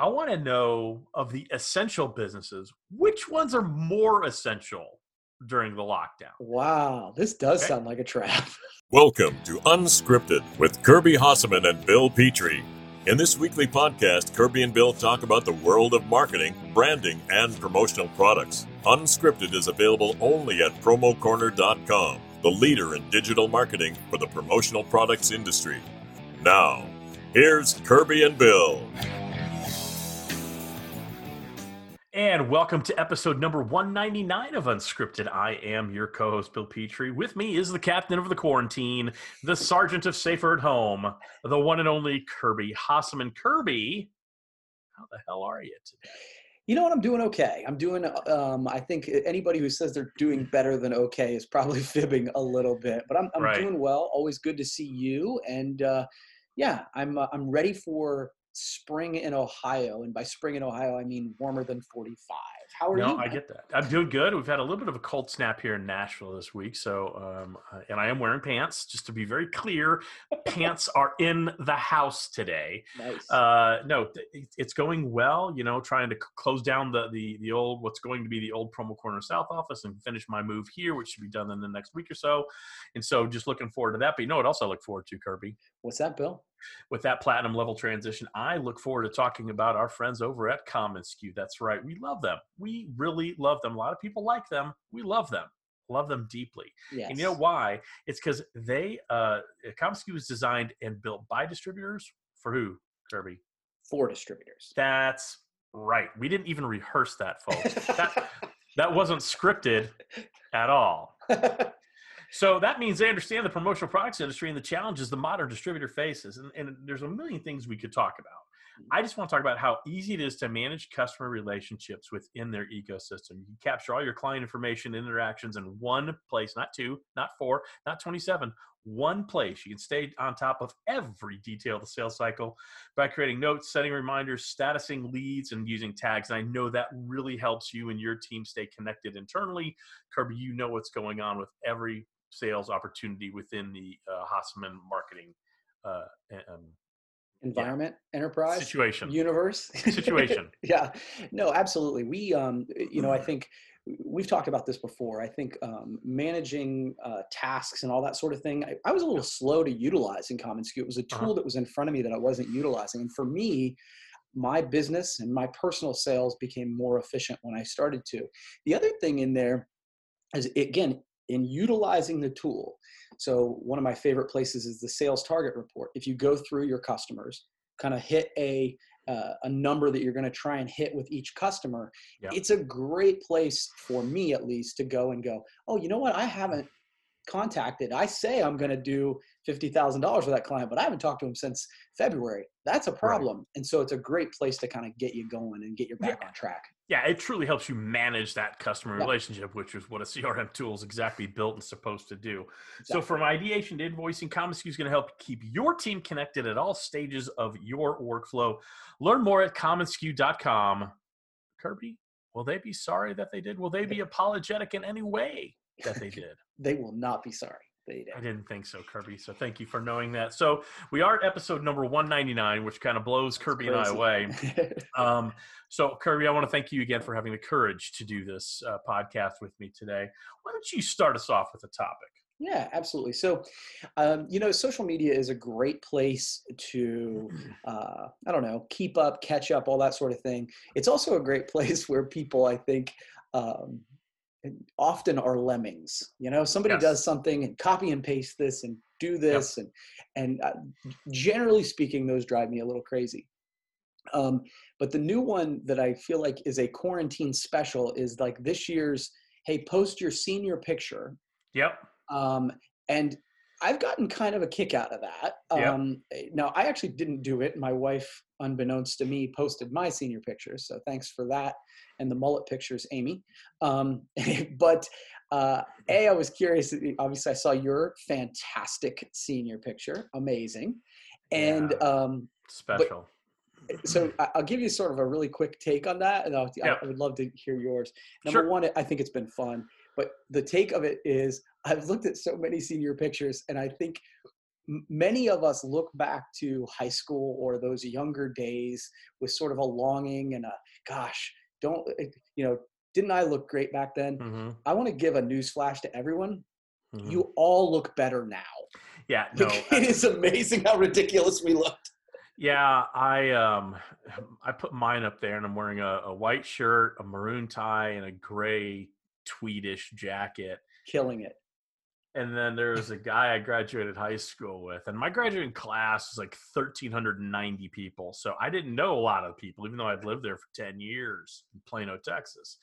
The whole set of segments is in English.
I want to know of the essential businesses, which ones are more essential during the lockdown? Wow, this does Okay. sound like a trap. Welcome to Unscripted with Kirby Hasseman and Bill Petrie. In this weekly podcast, Kirby and Bill talk about the world of marketing, branding, and promotional products. Unscripted is available only at promocorner.com, the leader in digital marketing for the promotional products industry. Now, here's Kirby and Bill. And welcome to episode number 199 of Unscripted. I am your co host, Bill Petrie. With me is the captain of the quarantine, the sergeant of Safer at Home, the one and only Kirby Hasseman. Kirby, how the hell are you today? You know what? I'm doing okay. I'm doing. Um, I think anybody who says they're doing better than okay is probably fibbing a little bit. But I'm, I'm Right. doing well. Always good to see you. And uh, yeah, I'm. Uh, I'm ready for spring in Ohio. And by spring in Ohio, I mean warmer than 45. How are no, you? I get that. I'm doing good. We've had a little bit of a cold snap here in Nashville this week. So, um, uh, and I am wearing pants, just to be very clear. pants are in the house today. Nice. Uh, no, it's going well. You know, trying to close down the the the old what's going to be the old promo corner south office and finish my move here, which should be done in the next week or so. And so, just looking forward to that. But you know what else I look forward to, Kirby? What's that, Bill? With that platinum level transition, I look forward to talking about our friends over at Common SKU. That's right, we love them. We really love them. A lot of people like them. We love them. Love them deeply. Yes. And you know why? It's because they uh SKU is designed and built by distributors for who, Kirby? Four distributors. That's right. We didn't even rehearse that, folks. that, that wasn't scripted at all. So that means they understand the promotional products industry and the challenges the modern distributor faces. And, and there's a million things we could talk about. I just want to talk about how easy it is to manage customer relationships within their ecosystem. You can capture all your client information and interactions in one place, not two, not four, not 27, one place. You can stay on top of every detail of the sales cycle by creating notes, setting reminders, statusing leads, and using tags. And I know that really helps you and your team stay connected internally. Kirby, you know what's going on with every sales opportunity within the uh, Hasseman marketing uh, um, Environment, enterprise, situation. universe, Situation. yeah, no, absolutely. We, um, you know, I think we've talked about this before. I think um, managing uh, tasks and all that sort of thing. I, I was a little slow to utilizing Common SKU. It was a tool Uh-huh. that was in front of me that I wasn't utilizing, and for me. My business and my personal sales became more efficient when I started to. The other thing in there is, again, in utilizing the tool. So one of my favorite places is the sales target report. If you go through your customers, kind of hit a uh, a number that you're going to try and hit with each customer, Yeah. it's a great place for me at least to go and go. Oh, you know what? I haven't contacted. I say I'm going to do fifty thousand dollars with that client, but I haven't talked to him since February. That's a problem. And so it's a great place to kind of get you going and get your back Yeah. on track. Yeah, it truly helps you manage that customer Yeah. relationship, which is what a CRM tool is exactly built and supposed to do. So, Exactly. from ideation to invoicing, Common SKU is going to help keep your team connected at all stages of your workflow. Learn more at commonsku.com. Kirby, will they be sorry that they did? Will they be apologetic in any way that they did? They will not be sorry. They I did. didn't think so, Kirby. So thank you for knowing that. So we are at episode number 199, which kind of blows Kirby and I away. Um, so, Kirby, I want to thank you again for having the courage to do this uh, podcast with me today. Why don't you start us off with a topic? Yeah, absolutely. So, um, you know, social media is a great place to, uh, I don't know, keep up, catch up, all that sort of thing. It's also a great place where people, I think, um, often are lemmings. You know, somebody Yes. does something and copy and paste this and do this, and and uh, generally speaking, those drive me a little crazy. Um, but the new one that I feel like is a quarantine special is like this year's. Hey, post your senior picture Yep. um, and I've gotten kind of a kick out of that. Um, now, I actually didn't do it. My wife, unbeknownst to me, posted my senior pictures. So thanks for that. And the mullet pictures, Amy. Um, but uh, A, I was curious. Obviously, I saw your fantastic senior picture. Amazing. And Yeah. um, Special. so I- I'll give you sort of a really quick take on that, and I'll, Yeah. I would love to hear yours. Number Sure. one, I think it's been fun, but the take of it is I've looked at so many senior pictures, and I think many of us look back to high school or those younger days with sort of a longing and a gosh, don't eh, you know? Didn't I look great back then? Mhm, I want to give a news flash to everyone. mhm. You all look better now. yeah, no, Like, it is amazing how ridiculous we looked. Yeah, I um I put mine up there and I'm wearing a, a white shirt, a maroon tie, and a gray tweedish jacket. Killing it. And then there was a guy I graduated high school with, and my graduating class was like 1,390 people. So I didn't know a lot of people, even though I'd lived there for 10 years in Plano, Texas.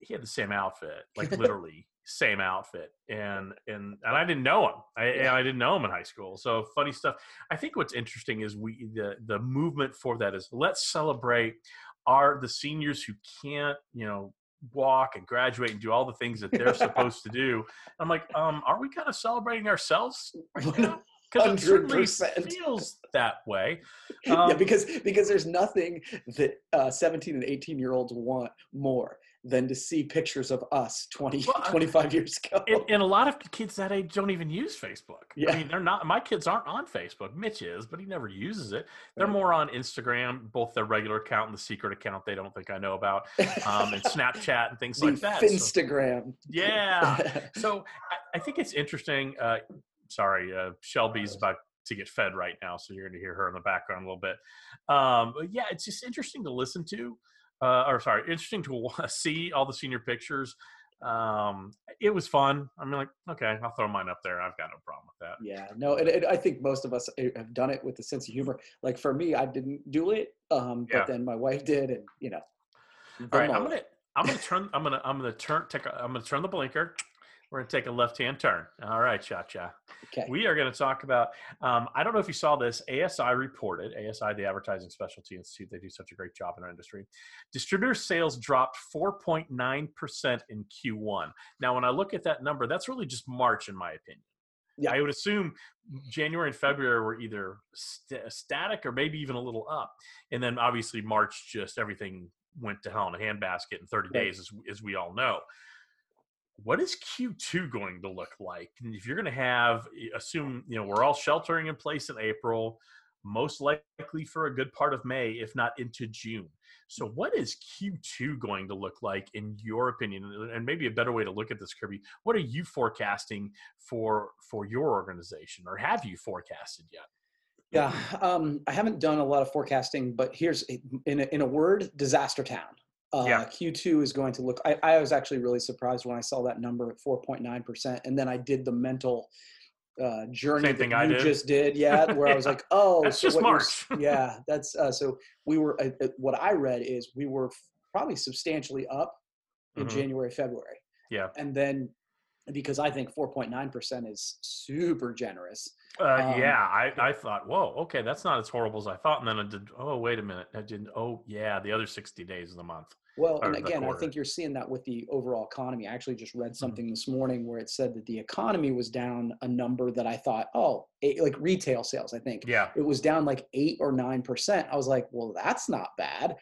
He had the same outfit, like literally same outfit, and and and I didn't know him. I and I didn't know him in high school. So funny stuff. I think what's interesting is we the the movement for that is let's celebrate our the seniors who can't you know walk and graduate and do all the things that they're supposed to do. I'm like, um, are we kind of celebrating ourselves right? Because it certainly feels that way. yeah, Um, because because there's nothing that uh, 17 and 18 year olds want more than to see pictures of us 20, Well, 25 years ago. and, and a lot of kids that age don't even use Facebook. Yeah. I mean, they're not. My kids aren't on Facebook. Mitch is, but he never uses it. They're Right. more on Instagram, both their regular account and the secret account they don't think I know about, um, and Snapchat and things the like that. So- yeah. so I, I think it's interesting. Uh, sorry, uh, Shelby's about to get fed right now, so you're going to hear her in the background a little bit. Um, but yeah, it's just interesting to listen to, uh, or sorry, interesting to see all the senior pictures. Um, it was fun. I mean, like, okay, I'll throw mine up there. I've got no problem with that. Yeah, no, and, and I think most of us uh, have done it with a sense of humor. Like for me, I didn't do it, um, but Yeah. then my wife did, and you know. All right, I'm gonna, I'm gonna turn, I'm gonna, I'm gonna turn, take, a, I'm gonna turn the blinker. We're gonna take a left-hand turn. All right, cha cha. Okay. We are going to talk about. Um, I don't know if you saw this. ASI reported. ASI, the Advertising Specialty Institute, they do such a great job in our industry. Distributor sales dropped 4.9 percent in Q1. Now, when I look at that number, that's really just March, in my opinion. Yeah. I would assume January and February were either st- static or maybe even a little up, and then obviously March just everything went to hell in a handbasket in 30 Right. days, as, as we all know what is Q2 going to look like? And if you're going to have, assume, you know, we're all sheltering in place in April, most likely for a good part of May, if not into June. So, what is Q2 going to look like, in your opinion? And maybe a better way to look at this, Kirby. What are you forecasting for for your organization, or have you forecasted yet? Yeah, um, I haven't done a lot of forecasting, but here's a- in a, in a word, disaster town. Uh, Yeah. Q2 is going to look. I, I was actually really surprised when I saw that number at 4.9 percent, and then I did the mental uh, journey Same that thing you I did. just did. Yeah, where I was like, oh, That's so just March. yeah, that's uh, so we were. Uh, uh, what I read is we were f- probably substantially up in Mhm. January, February, Yeah. and then because I think 4.9 percent is super generous. Uh, Um, yeah, I, I thought, whoa, okay, that's not as horrible as I thought. And then I did, oh, wait a minute. I didn't, oh, yeah, the other 60 days of the month. Well, and again, I think you're seeing that with the overall economy. I actually just Mm-hmm. read something this morning where it said that the economy was down a number that I thought, oh, eight, like retail sales, I think. Yeah. It was down like eight or nine percent. I was like, well, that's not bad.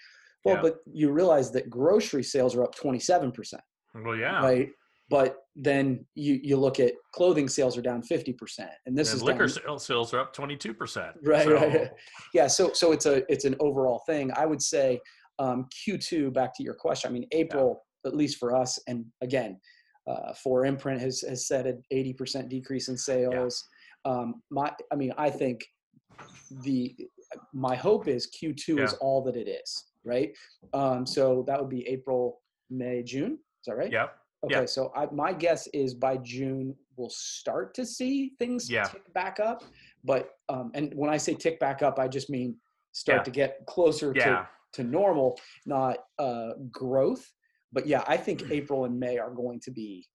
Well, Yeah. but you realize that grocery sales are up 27 percent, Well, yeah. right? But then you you look at clothing sales are down 50 percent, and this and is liquor down, sales are up 22%. Right, So, right. yeah so so it's a it's an overall thing i would say um, q2 back to your question i mean april at least for us and again uh, 4imprint has, has said an 80% decrease in sales um, my i mean i think the my hope is q2 is all that it is right um, so that would be april may june is that right Yep. okay yeah. so I, my guess is by june we'll start to see things Yeah. tick back up but um, and when i say tick back up i just mean start Yeah. to get closer Yeah. to, to normal not uh, growth but yeah i think april and may are going to be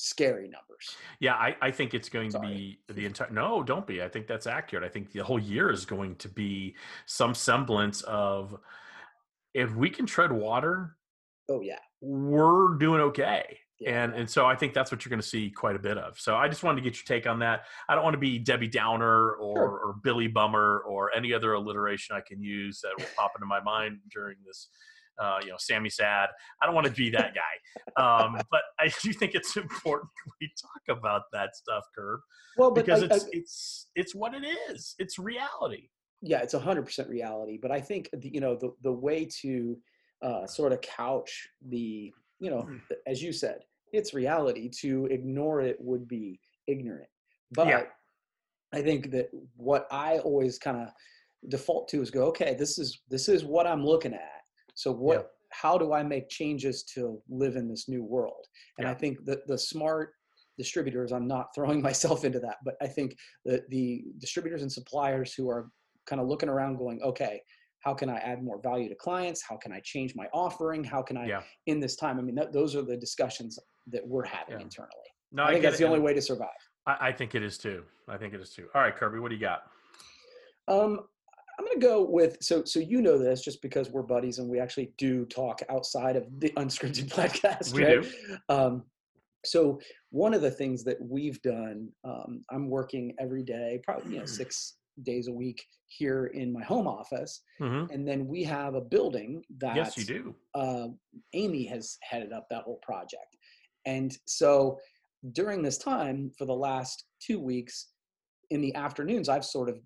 scary numbers Yeah, I, I think it's going Sorry. to be the entire. No, don't be. I think that's accurate. I think the whole year is going to be some semblance of if we can tread water, oh yeah we're doing okay. Yeah, and and so I think that's what you're going to see quite a bit of. So I just wanted to get your take on that. I don't want to be Debbie Downer or, Sure. or Billy Bummer or any other alliteration I can use that will pop into my mind during this uh, you know, Sammy Sad. I don't want to be that guy, um, but I do think it's important we talk about that stuff, Curb. Well, because I, it's I, it's it's what it is. It's reality. Yeah, it's hundred percent reality. But I think the, you know the the way to uh, sort of couch the you know mm. as you said, it's reality. To ignore it would be ignorant. But yeah. I think that what I always kind of default to is go, okay, this is this is what I'm looking at. So what yeah. how do I make changes to live in this new world? And yeah. I think that the smart distributors, I'm not throwing myself into that, but I think that the distributors and suppliers who are kind of looking around going, okay, how can I add more value to clients? How can I change my offering? How can I, yeah. in this time? I mean, that, those are the discussions that we're having yeah. internally. No, I think I that's it. the only way to survive. I, I, think it is too. I think it is too. All right, Kirby, what do you got? Um, I'm going to go with so so you know this just because we're buddies and we actually do talk outside of the unscripted podcast. We right? do. Um, so one of the things that we've done, um, I'm working every day, probably you know six days a week here in my home office, mm-hmm. and then we have a building that yes, you do. Uh, Amy has headed up that whole project, and so during this time for the last two weeks in the afternoons, I've sort of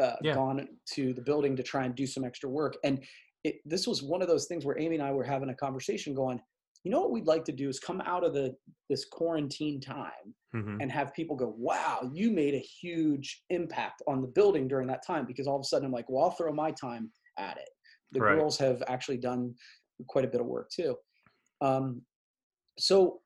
uh, yeah. gone to the building to try and do some extra work. And it, this was one of those things where Amy and I were having a conversation going, you know what we'd like to do is come out of the this quarantine time mm-hmm. and have people go, wow, you made a huge impact on the building during that time. Because all of a sudden I'm like, well, I'll throw my time at it. The right. girls have actually done quite a bit of work too. Um, so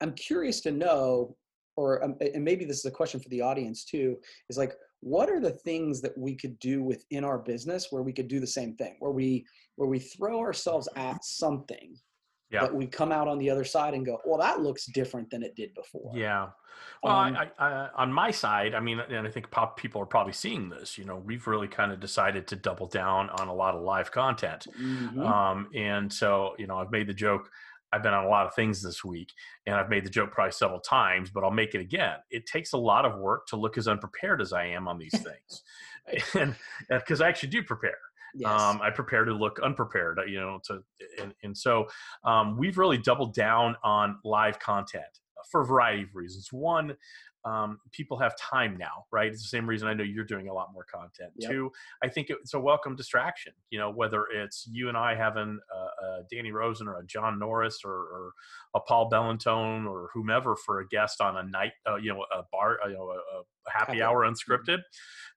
I'm curious to know, or um, and maybe this is a question for the audience too, is like, what are the things that we could do within our business where we could do the same thing where we where we throw ourselves at something yeah. that we come out on the other side and go well that looks different than it did before yeah well um, I, I, on my side i mean and i think people are probably seeing this you know we've really kind of decided to double down on a lot of live content mm-hmm. um, and so you know i've made the joke I've been on a lot of things this week and I've made the joke probably several times, but I'll make it again. It takes a lot of work to look as unprepared as I am on these things. and because I actually do prepare. Yes. Um, I prepare to look unprepared, you know, to, and, and so um, we've really doubled down on live content for a variety of reasons. One, um, people have time now, right? It's the same reason I know you're doing a lot more content. Yep. Two, I think it's a welcome distraction. You know, whether it's you and I having a, a Danny Rosen or a John Norris or, or, a Paul Bellantone or whomever for a guest on a night, uh, you know, a bar, uh, you know, a, a happy hour mm-hmm. unscripted,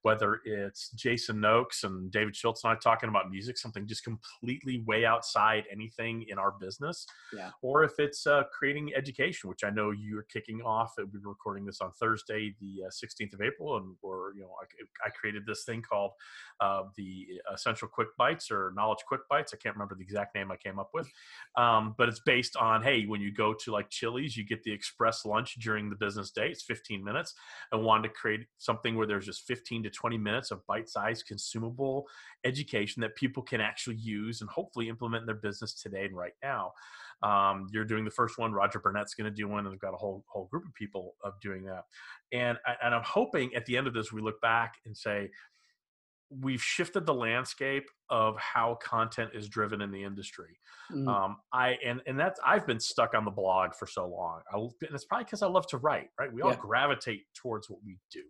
whether it's Jason Noakes and David Schultz and I talking about music, something just completely way outside anything in our business, yeah. or if it's uh, creating education, which I know you're kicking off. We're recording this on Thursday, the uh, 16th of April, and we're you know I, I created this thing called uh, the Essential Quick Bites or Knowledge Quick Bites. I can't remember the exact name I came up with, um, but it's based on hey, when you go to like Chili's, you get the express lunch during the business day. It's 15 minutes. I wanted to create something where there's just 15 to 20 minutes of bite-sized consumable education that people can actually use and hopefully implement in their business today and right now. Um, you're doing the first one roger burnett's going to do one and i've got a whole whole group of people of doing that. And and i'm hoping at the end of this we look back and say we've shifted the landscape of how content is driven in the industry. Mm. Um, I and and that's I've been stuck on the blog for so long. I, and it's probably because I love to write. Right, we all gravitate towards what we do.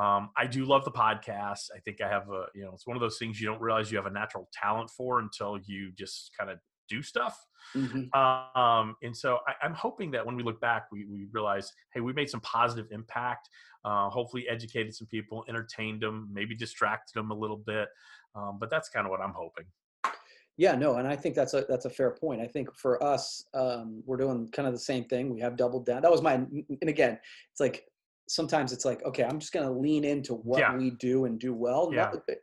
Um, I do love the podcast. I think I have a you know it's one of those things you don't realize you have a natural talent for until you just kind of do stuff. Mm-hmm. Um, and so I, am hoping that when we look back, we, we realize, hey, we made some positive impact uh, hopefully educated some people, entertained them, maybe distracted them a little bit. Um, but that's kind of what I'm hoping. Yeah, no, and I think that's a that's a fair point. I think for us, um, we're doing kind of the same thing. We have doubled down. That was my, and again, it's like sometimes it's like, okay, I'm just going to lean into what yeah. we do and do well, yeah. Not,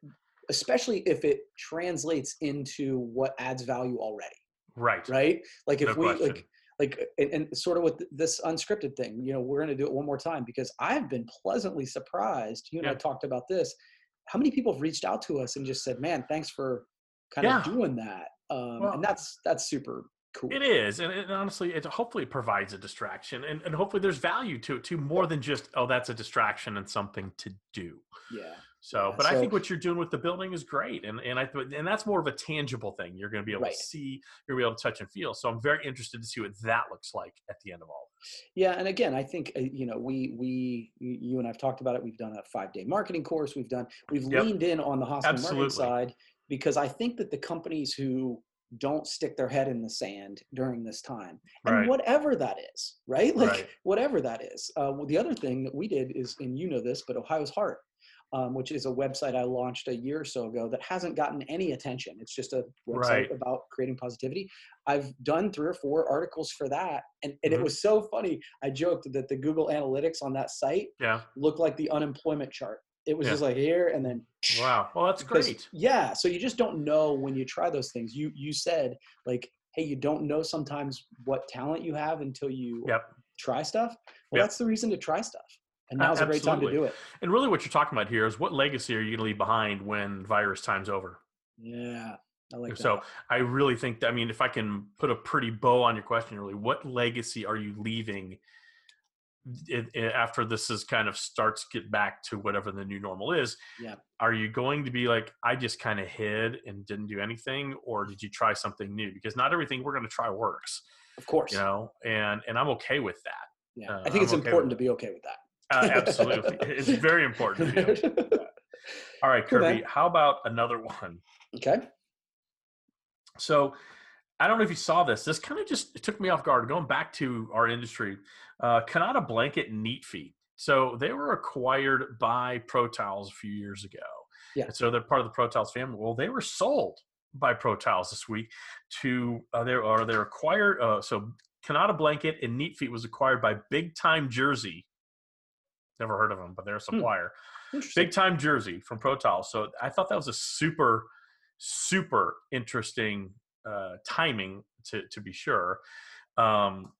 especially if it translates into what adds value already. Right. Right. Like if no we question. like like and, and, sort of with this unscripted thing you know we're going to do it one more time because i've been pleasantly surprised you and yeah. i talked about this how many people have reached out to us and just said man thanks for kind yeah. of doing that um, well, and that's that's super cool it is and, and honestly it hopefully provides a distraction and, and hopefully there's value to it too more than just oh that's a distraction and something to do yeah So, but I think what you're doing with the building is great, and and I th- and that's more of a tangible thing. You're going to be able Right. to see, you're going to be able to touch and feel. So I'm very interested to see what that looks like at the end of all. this. Yeah, and again, I think uh, you know we we you and I've talked about it. We've done a five day marketing course. We've done we've Yep. leaned in on the hospital marketing side because I think that the companies who don't stick their head in the sand during this time, and Right. whatever that is, right? Like Right. whatever that is. Uh, well, the other thing that we did is, and you know this, but Ohio's Heart. Um, which is a website I launched a year or so ago that hasn't gotten any attention. It's just a website Right. about creating positivity. I've done three or four articles for that. And, and it Mhm. was so funny. I joked that the Google Analytics on that site Yeah. looked like the unemployment chart. It was Yeah. just like here and then. Wow. Well, that's because- great. Yeah. So you just don't know when you try those things. You you said like, hey, you don't know sometimes what talent you have until you Yep. try stuff. Well, Yep. that's the reason to try stuff. And now's a great time to do it. And really, what you're talking about here is what legacy are you going to leave behind when virus time's over? Yeah. I like so that. I really think that, I mean, if I can put a pretty bow on your question, really, what legacy are you leaving i- i- after this is kind of starts get back to whatever the new normal is? Yeah. Are you going to be like, I just kind of hid and didn't do anything, or did you try something new? Because not everything we're going to try works, Of course. you know, and and I'm okay with that. yeah. uh, I think it's I'm okay important with to be okay with that. Uh, absolutely, it's very important. To be okay with. All right, Kirby, man. how about another one? okay. So I don't know if you saw this. This kind of just took me off guard. Going back to our industry, uh, Kanata Blanket and Neat Feet. So they were acquired by Pro Towels a few years ago. Yeah. And so they're part of the Pro Towels family. Well, they were sold by Pro Towels this week to uh, they or they're acquired. Uh, so Kanata Blanket and Neat Feet was acquired by Big Time Jersey. Never heard of them, but they're a supplier. Interesting. Big time jersey from Pro Towels. So I thought that was a super, super interesting uh, timing to to be sure. Um,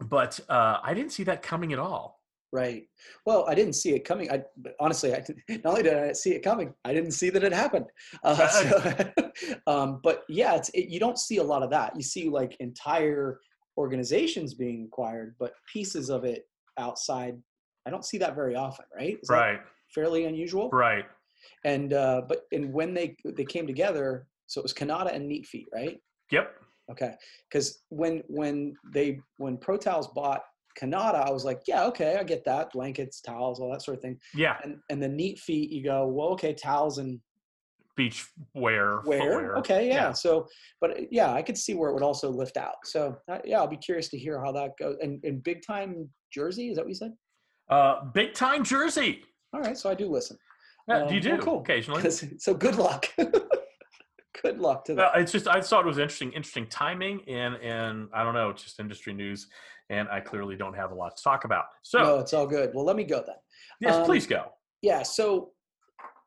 but uh, I didn't see that coming at all. Right. Well, I didn't see it coming. I but honestly, I didn't- only did I see it coming, I didn't see that it happened. Uh, so, um, but yeah, it's it, you don't see a lot of that. You see like entire organizations being acquired, but pieces of it outside. I don't see that very often. Right. Is Right. fairly unusual. Right. And uh, but and when they they came together, so it was Kanata and Neat Feet, right? Yep. Okay, because when when they when Pro Towels bought Kanata, I was like, yeah, okay, I get that, blankets, towels, all that sort of thing. Yeah. And and the Neat Feet, you go, well, okay, towels and Beach wear. wear, okay, yeah. Yeah. So, but yeah, I could see where it would also lift out. So uh, yeah, I'll be curious to hear how that goes. And, and big time Jersey, is that what you said? Uh, big time jersey. All right, so I do listen. Yeah, do you Um, do well, cool. occasionally? so good luck. good luck to that. it's just I thought it was interesting, interesting timing, and and I don't know, it's just industry news, and I clearly don't have a lot to talk about. So no, it's all good. Well, let me go then. yes, um, please go. Yeah. So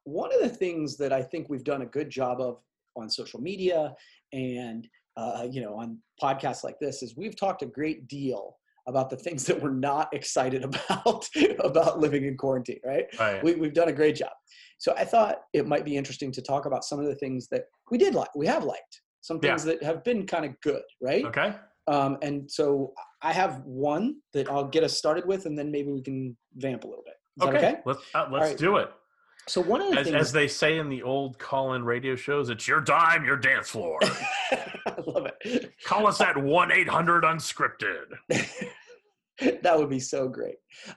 one of the things that I think we've done a good job of on social media and uh, you know on podcasts like this is we've talked a great deal about the things that we're not excited about about living in quarantine, right? Right. We, we've done a great job. So I thought it might be interesting to talk about some of the things that we did like, we have liked, some Yeah. things that have been kind of good, right? okay. Um, and so I have one that I'll get us started with, and then maybe we can vamp a little bit. Is that Okay. okay? Let's uh, let's right. do it. So one of the As, things as they say in the old call-in radio shows, it's your dime, your dance floor. I love it. Call us at one eight hundred unscripted. that would be so great.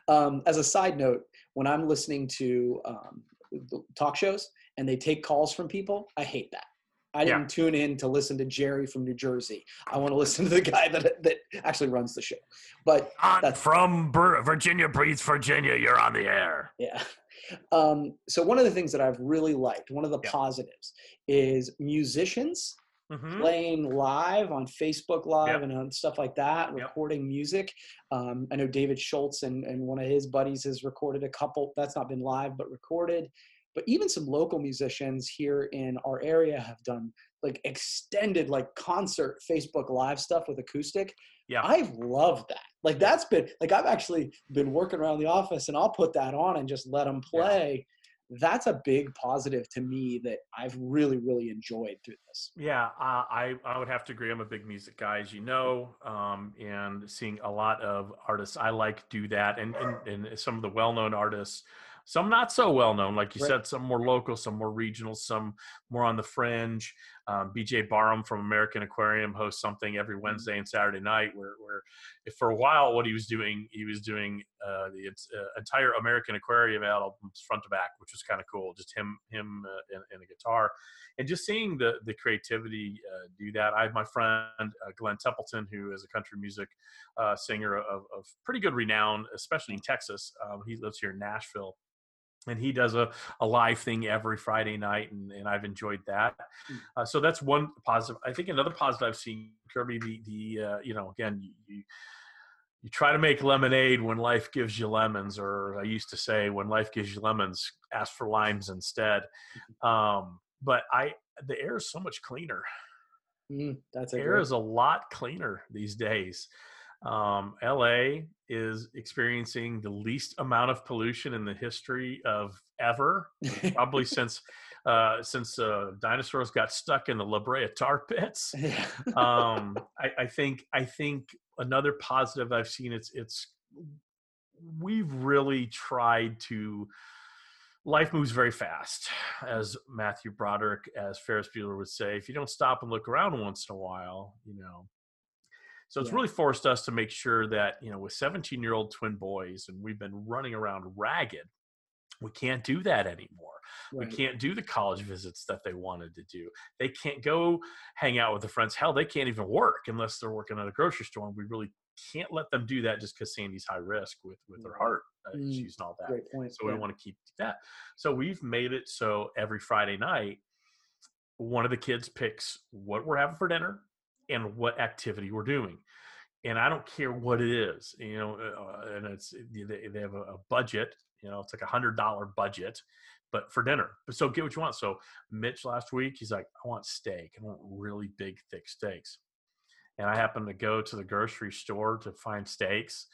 Um, as a side note, when I'm listening to um, talk shows and they take calls from people, I hate that. I didn't tune in to listen to Jerry from New Jersey. I want to listen to the guy that that actually runs the show. But from Bur- Virginia, Breeze, Virginia. You're on the air. yeah. Um, so one of the things that I've really liked, one of the positives, is musicians Mhm. playing live on Facebook Live Yep. and on stuff like that, Yep. recording music. Um, I know David Schultz and, and one of his buddies has recorded a couple. That's not been live, but recorded. But even some local musicians here in our area have done like extended like concert Facebook Live stuff with acoustic. Yeah. I've loved that. Like that's been like I've actually been working around the office and I'll put that on and just let them Yeah. play. That's a big positive to me that I've really really enjoyed through this. Yeah, uh, I I would have to agree. I'm a big music guy, as you know, um, and seeing a lot of artists I like do that, and and, and some of the well-known artists some not so well known, like you Right. said, some more local, some more regional, some more on the fringe. Um, BJ Barham from American Aquarium hosts something every Mm-hmm. Wednesday and Saturday night, where, where if for a while what he was doing, he was doing uh, the uh, entire American Aquarium albums front to back, which was kind of cool. Just him, him, uh, and, and a guitar, and just seeing the the creativity uh, do that. I have my friend uh, Glenn Templeton, who is a country music uh, singer of, of pretty good renown, especially in Texas. Um, he lives here in Nashville. And he does a, a live thing every Friday night, and, and I've enjoyed that. Mm. Uh, so that's one positive. I think another positive I've seen, Kirby, the, the uh, you know, again, you, you, you try to make lemonade when life gives you lemons, or I used to say, when life gives you lemons, ask for limes instead. Um, but I, the air is so much cleaner Mm, that's air great- is a lot cleaner these days. Um, LA is experiencing the least amount of pollution in the history of ever, probably since uh, since uh, dinosaurs got stuck in the La Brea tar pits. Yeah. Um, I, I think I think another positive I've seen it's it's we've really tried to life moves very fast as matthew broderick as ferris bueller would say if you don't stop and look around once in a while you know so it's Yeah. really forced us to make sure that you know with 17 year old twin boys and we've been running around ragged we can't do that anymore Right. we can't do the college visits that they wanted to do. They can't go hang out with the friends. Hell, they can't even work unless they're working at a grocery store. And we really can't let them do that just because Sandy's high risk with with her Right. heart uh, Mm, issues and all that. Great point. So we want to keep that. So we've made it so every Friday night, one of the kids picks what we're having for dinner and what activity we're doing. And I don't care what it is, you know, uh, and it's they, they have a, budget, you know, it's like a hundred dollar budget, but for dinner. But so get what you want. So Mitch last week, he's like, I want steak. I want really big, thick steaks. And I happened to go to the grocery store to find steaks,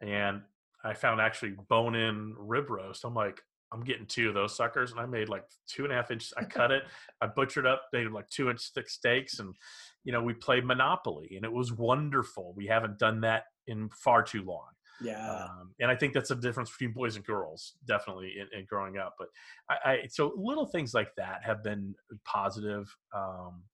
and I found actually bone in rib roast. I'm like, I'm getting two of those suckers, and I made like two and a half inches. I cut it, I butchered up, made like two inch thick steaks, and you know we played Monopoly, and it was wonderful. We haven't done that in far too long, Yeah. um, and I think that's a difference between boys and girls, definitely in, in growing up. But I, I so little things like that have been positive. Um,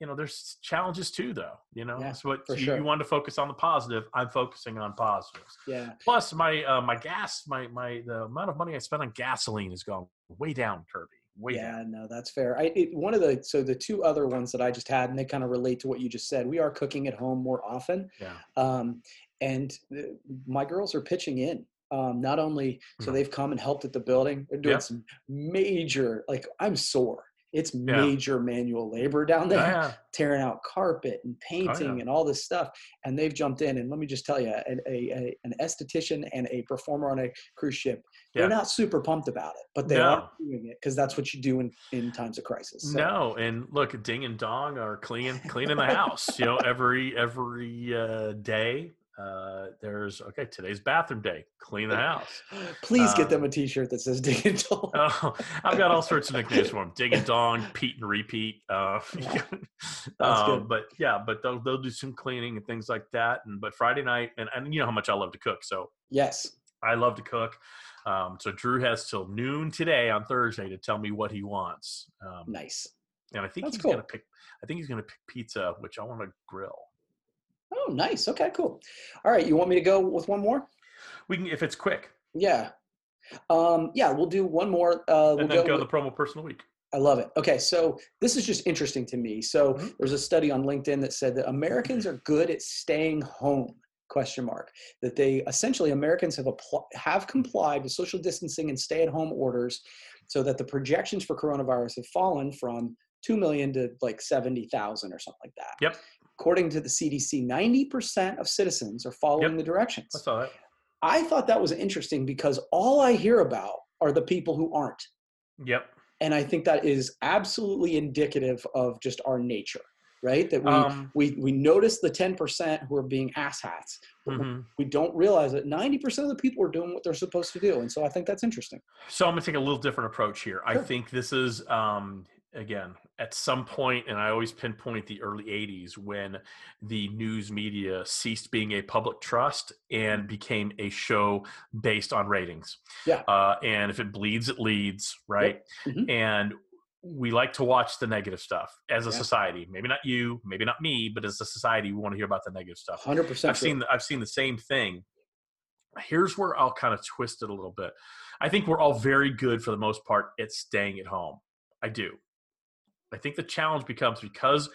you know, there's challenges too, though. You know, Yeah, so what you, sure. you wanted to focus on the positive. I'm focusing on positives. yeah. Plus, my uh, my gas, my my the amount of money I spent on gasoline has gone way down, Kirby. Way yeah, down. no, that's fair. I it, one of the so the two other ones that I just had, and they kind of relate to what you just said. We are cooking at home more often, Yeah. um, and uh, my girls are pitching in. Um, not only so Mhm. they've come and helped at the building, they're doing Yeah. some major like I'm sore. It's Yeah. major manual labor down there, Yeah. tearing out carpet and painting Oh, and all this stuff. And they've jumped in. And let me just tell you, an, a, a, an esthetician and a performer on a cruise ship, Yeah. they're not super pumped about it, but they No. are doing it because that's what you do in, in times of crisis. So, No, and look, Ding and Dong are cleaning cleaning the house. You know, every every uh, day. Uh, there's okay. Today's bathroom day. Clean the house. Please get Uh, them a T-shirt that says digital. Oh, I've got all sorts of nicknames for them. Ding and Dong, Pete and Repeat. Uh, That's um, good. but yeah, but they'll they'll do some cleaning and things like that. And but Friday night, and, and you know how much I love to cook, so yes. I love to cook. Um, so Drew has till noon today on Thursday to tell me what he wants. Um, Nice. and I think That's he's cool. gonna pick. I think he's gonna pick pizza, which I want to grill. Oh, nice. Okay, cool. All right. You want me to go with one more? We can if it's quick, Yeah. Um, yeah, we'll do one more. Uh, we'll and then go, with- the promo person of the week. I love it. Okay, so this is just interesting to me. So Mhm. there's a study on LinkedIn that said that Americans are good at staying home. Question mark. That they essentially Americans have appl- have complied with social distancing and stay-at-home orders, so that the projections for coronavirus have fallen from two million to like seventy thousand or something like that. Yep. According to the CDC, ninety percent of citizens are following Yep. the directions. I saw that. I thought that was interesting because all I hear about are the people who aren't. Yep. And I think that is absolutely indicative of just our nature, right? That we Um, we we notice the 10% who are being asshats. mhm. We don't realize that 90% of the people are doing what they're supposed to do. And so I think that's interesting. So I'm gonna take a little different approach here. I think this is um, again at some point and i always pinpoint the early 80s when the news media ceased being a public trust and became a show based on ratings Yeah. uh, and if it bleeds it leads right Mhm. and we like to watch the negative stuff as a Yeah. society maybe not you maybe not me but as a society we want to hear about the negative stuff 100% I've seen the, I've seen the same thing. Here's where I'll kind of twist it a little bit. I think we're all very good for the most part at staying at home. I do. I think the challenge becomes because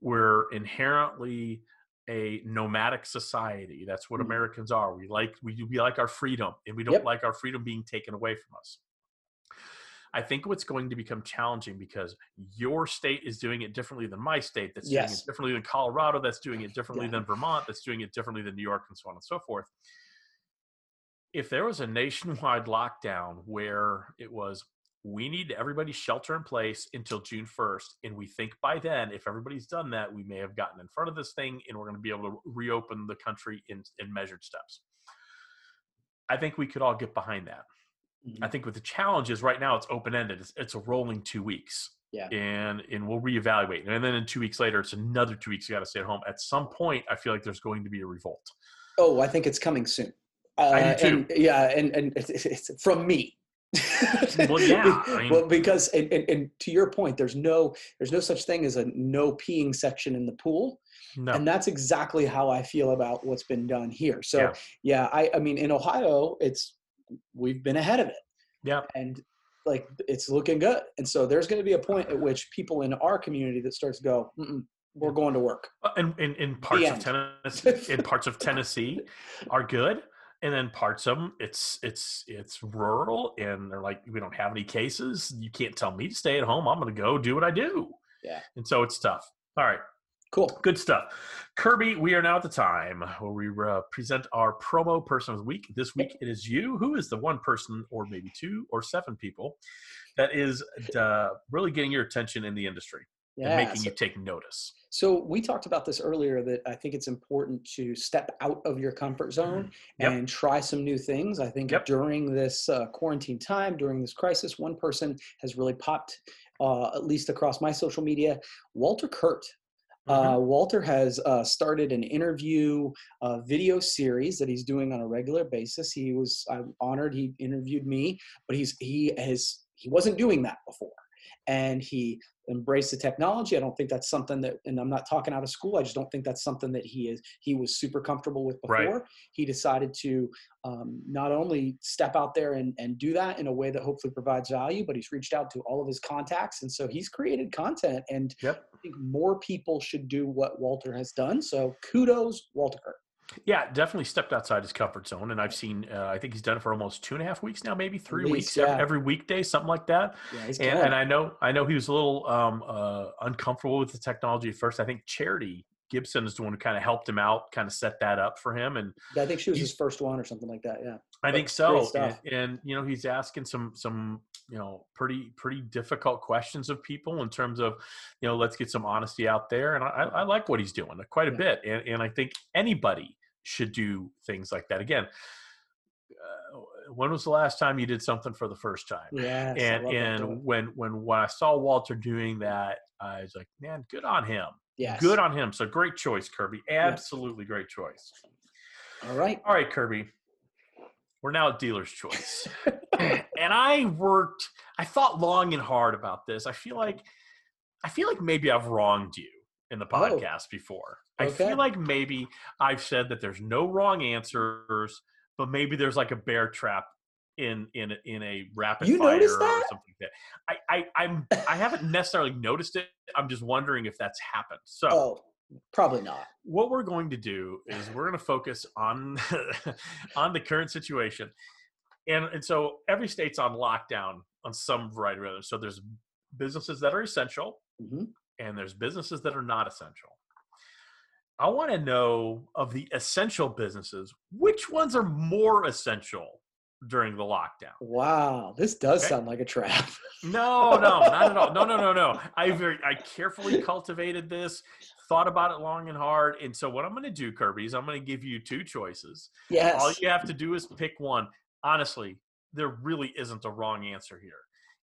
we're inherently a nomadic society. That's what Mhm. Americans are. We like we we like our freedom, and we don't Yep. like our freedom being taken away from us. I think what's going to become challenging because your state is doing it differently than my state, that's doing it differently than Colorado, that's doing it differently Yeah. than Vermont, that's doing it differently than New York, and so on and so forth. If there was a nationwide lockdown where it was, we need everybody shelter in place until June 1st, and we think by then, if everybody's done that, we may have gotten in front of this thing and we're going to be able to reopen the country in, in measured steps. I think we could all get behind that. Mhm. I think what the challenge is right now, it's open ended. It's, it's a rolling two weeks. Yeah. And and we'll reevaluate. And then in two weeks later, it's another two weeks. You got to stay at home. At some point, I feel like there's going to be a revolt. Oh, I think it's coming soon. Uh, I do too. And, yeah, and and it's, it's from me. Well, yeah, I mean- well, because and, and, and to your point, there's no there's no such thing as a no peeing section in the pool, No. and that's exactly how I feel about what's been done here. So Yeah. yeah, I I mean in Ohio, it's we've been ahead of it, yeah. and like it's looking good. And so there's going to be a point at which people in our community that starts to go, Mm-mm, we're going to work. Uh, And in, in parts of. Tennessee, in parts of Tennessee, are good, and then parts of them, it's it's it's rural, and they're like, we don't have any cases. You can't tell me to stay at home. I'm going to go do what I do. Yeah. And so it's tough. All right. Cool. Good stuff. Kirby, we are now at the time where we uh, present our promo person of the week. This week it is you. Who is the one person, or maybe two or seven people, that is uh, really getting your attention in the industry and making so- you take notice? So we talked about this earlier that I think it's important to step out of your comfort zone Yep. and try some new things. I think Yep. during this uh, quarantine time, during this crisis, one person has really popped, uh, at least across my social media. Walter Kurt. Mm-hmm. Uh, Walter has uh, started an interview uh, video series that he's doing on a regular basis. He was I'm honored he interviewed me, but he's he has he wasn't doing that before, and he embraced the technology. I don't think that's something that, and I'm not talking out of school. I just don't think that's something that he is he was super comfortable with before. Right. He decided to um, not only step out there and, and do that in a way that hopefully provides value, but he's reached out to all of his contacts, and so he's created content. And Yep. I think more people should do what Walter has done. So kudos, Walter. Yeah, definitely stepped outside his comfort zone, and I've seen. Uh, I think he's done it for almost two and a half weeks now, maybe three least, weeks yeah. every, every weekday, something like that. Yeah, And, and. I know, I know he was a little um, uh, uncomfortable with the technology at first. I think Charity Gibson is the one who kind of helped him out, kind of set that up for him, and I think she was his first one or something like that. Yeah. I But think so. And, and you know, he's asking some some you know pretty pretty difficult questions of people in terms of you know let's get some honesty out there. And I, I like what he's doing quite a Yeah. bit. And and I think anybody should do things like that. Again, uh, when was the last time you did something for the first time? Yes, I and and when when when I saw Walter doing that, I was like, man, good on him. yes. Good on him. So great choice, Kirby. Absolutely great choice. All right. All right, Kirby. We're now at dealer's choice. and I worked, I thought long and hard about this. I feel like I feel like maybe I've wronged you in the Oh. podcast before. I feel like maybe I've said that there's no wrong answers, but maybe there's like a bear trap in in in a rapid You fire or something like that. I, I I'm I haven't necessarily noticed it. I'm just wondering if that's happened. So Oh, probably not. what we're going to do is we're going to focus on on the current situation and and so every state's on lockdown on some variety or other so there's businesses that are essential hmm and there's businesses that are not essential i want to know of the essential businesses which ones are more essential during the lockdown Wow, this does Okay. sound like a trap. no, no, not at all. No, no, no, no. I very, I carefully cultivated this, thought about it long and hard. And so, what I'm going to do, Kirby, is I'm going to give you two choices. yes. All you have to do is pick one. Honestly, there really isn't a wrong answer here.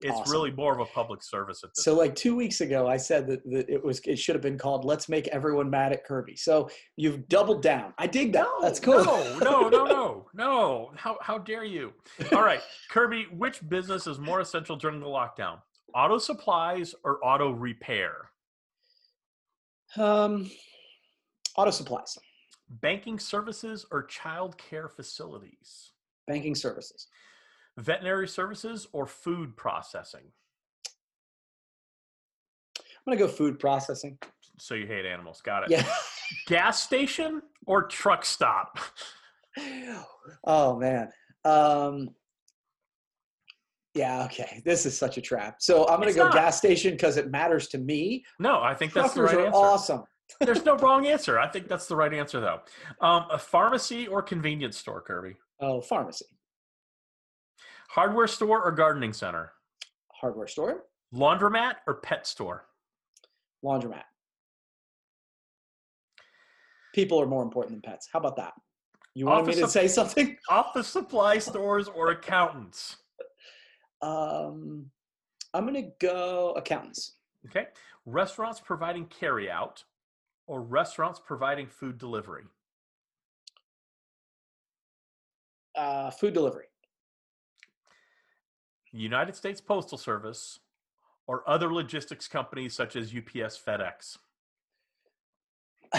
It's Awesome. really more of a public service at this. So like two weeks ago, I said that, that it was it should have been called "Let's Make Everyone Mad at Kirby." So you've doubled down. I dig that. That's cool. No, no, no, no, no. How how dare you? All right, Kirby, which business is more essential during the lockdown? Auto supplies or auto repair? Um, auto supplies, Banking services or child care facilities? banking services, Veterinary services or food processing? I'm gonna go food processing. So you hate animals. Got it. Yeah. Gas station or truck stop? oh man. Um, yeah. Okay. This is such a trap. So I'm gonna It's go not. gas station because it matters to me. No, I think that's the right are answer. awesome. There's no wrong answer. I think that's the right answer, though. Um, a pharmacy or convenience store, Kirby? Oh, pharmacy, Hardware store or gardening center? hardware store, Laundromat or pet store? laundromat. People are more important than pets. How about that? You want me to say something? Office supply stores or accountants? Um, I'm gonna go accountants. Okay. Restaurants providing carry out or restaurants providing food delivery? Uh, food delivery. United States Postal Service or other logistics companies such as UPS, FedEx?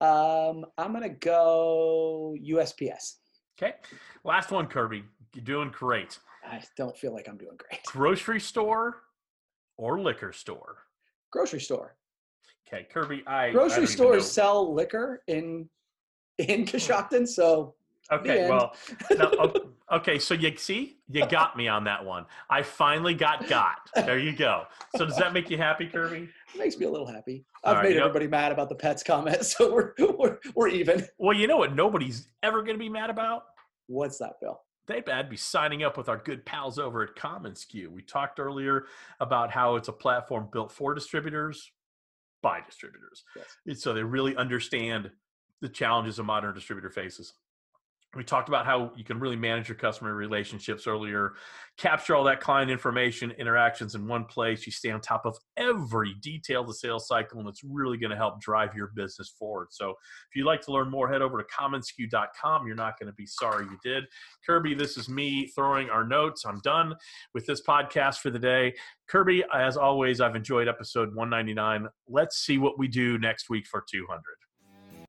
um, I'm gonna go USPS. Okay. Last one, Kirby. You're doing great. I don't feel like I'm doing great. Grocery store or liquor store? Grocery store. Okay, Kirby, I I Grocery even stores sell liquor in in Coshocton, so Okay, well, no, o- okay. So you see, you got me on that one. I finally got got. There you go. So does that make you happy, Kirby? it makes me a little happy. I've right, made know- everybody mad about the pets comment, so we're we're, we're even. Well, you know what? Nobody's ever going to be mad about. What's that, Bill? They'd bad be signing up with our good pals over at commonsku. We talked earlier about how it's a platform built for distributors by distributors. Yes. So they really understand the challenges a modern distributor faces. We talked about how you can really manage your customer relationships earlier, capture all that client information, interactions in one place. You stay on top of every detail of the sales cycle, and it's really going to help drive your business forward. So, if you'd like to learn more, head over to commonsku.com. You're not going to be sorry you did. Kirby, this is me throwing our notes. I'm done with this podcast for the day. Kirby, as always, I've enjoyed episode 199. Let's see what we do next week for 200.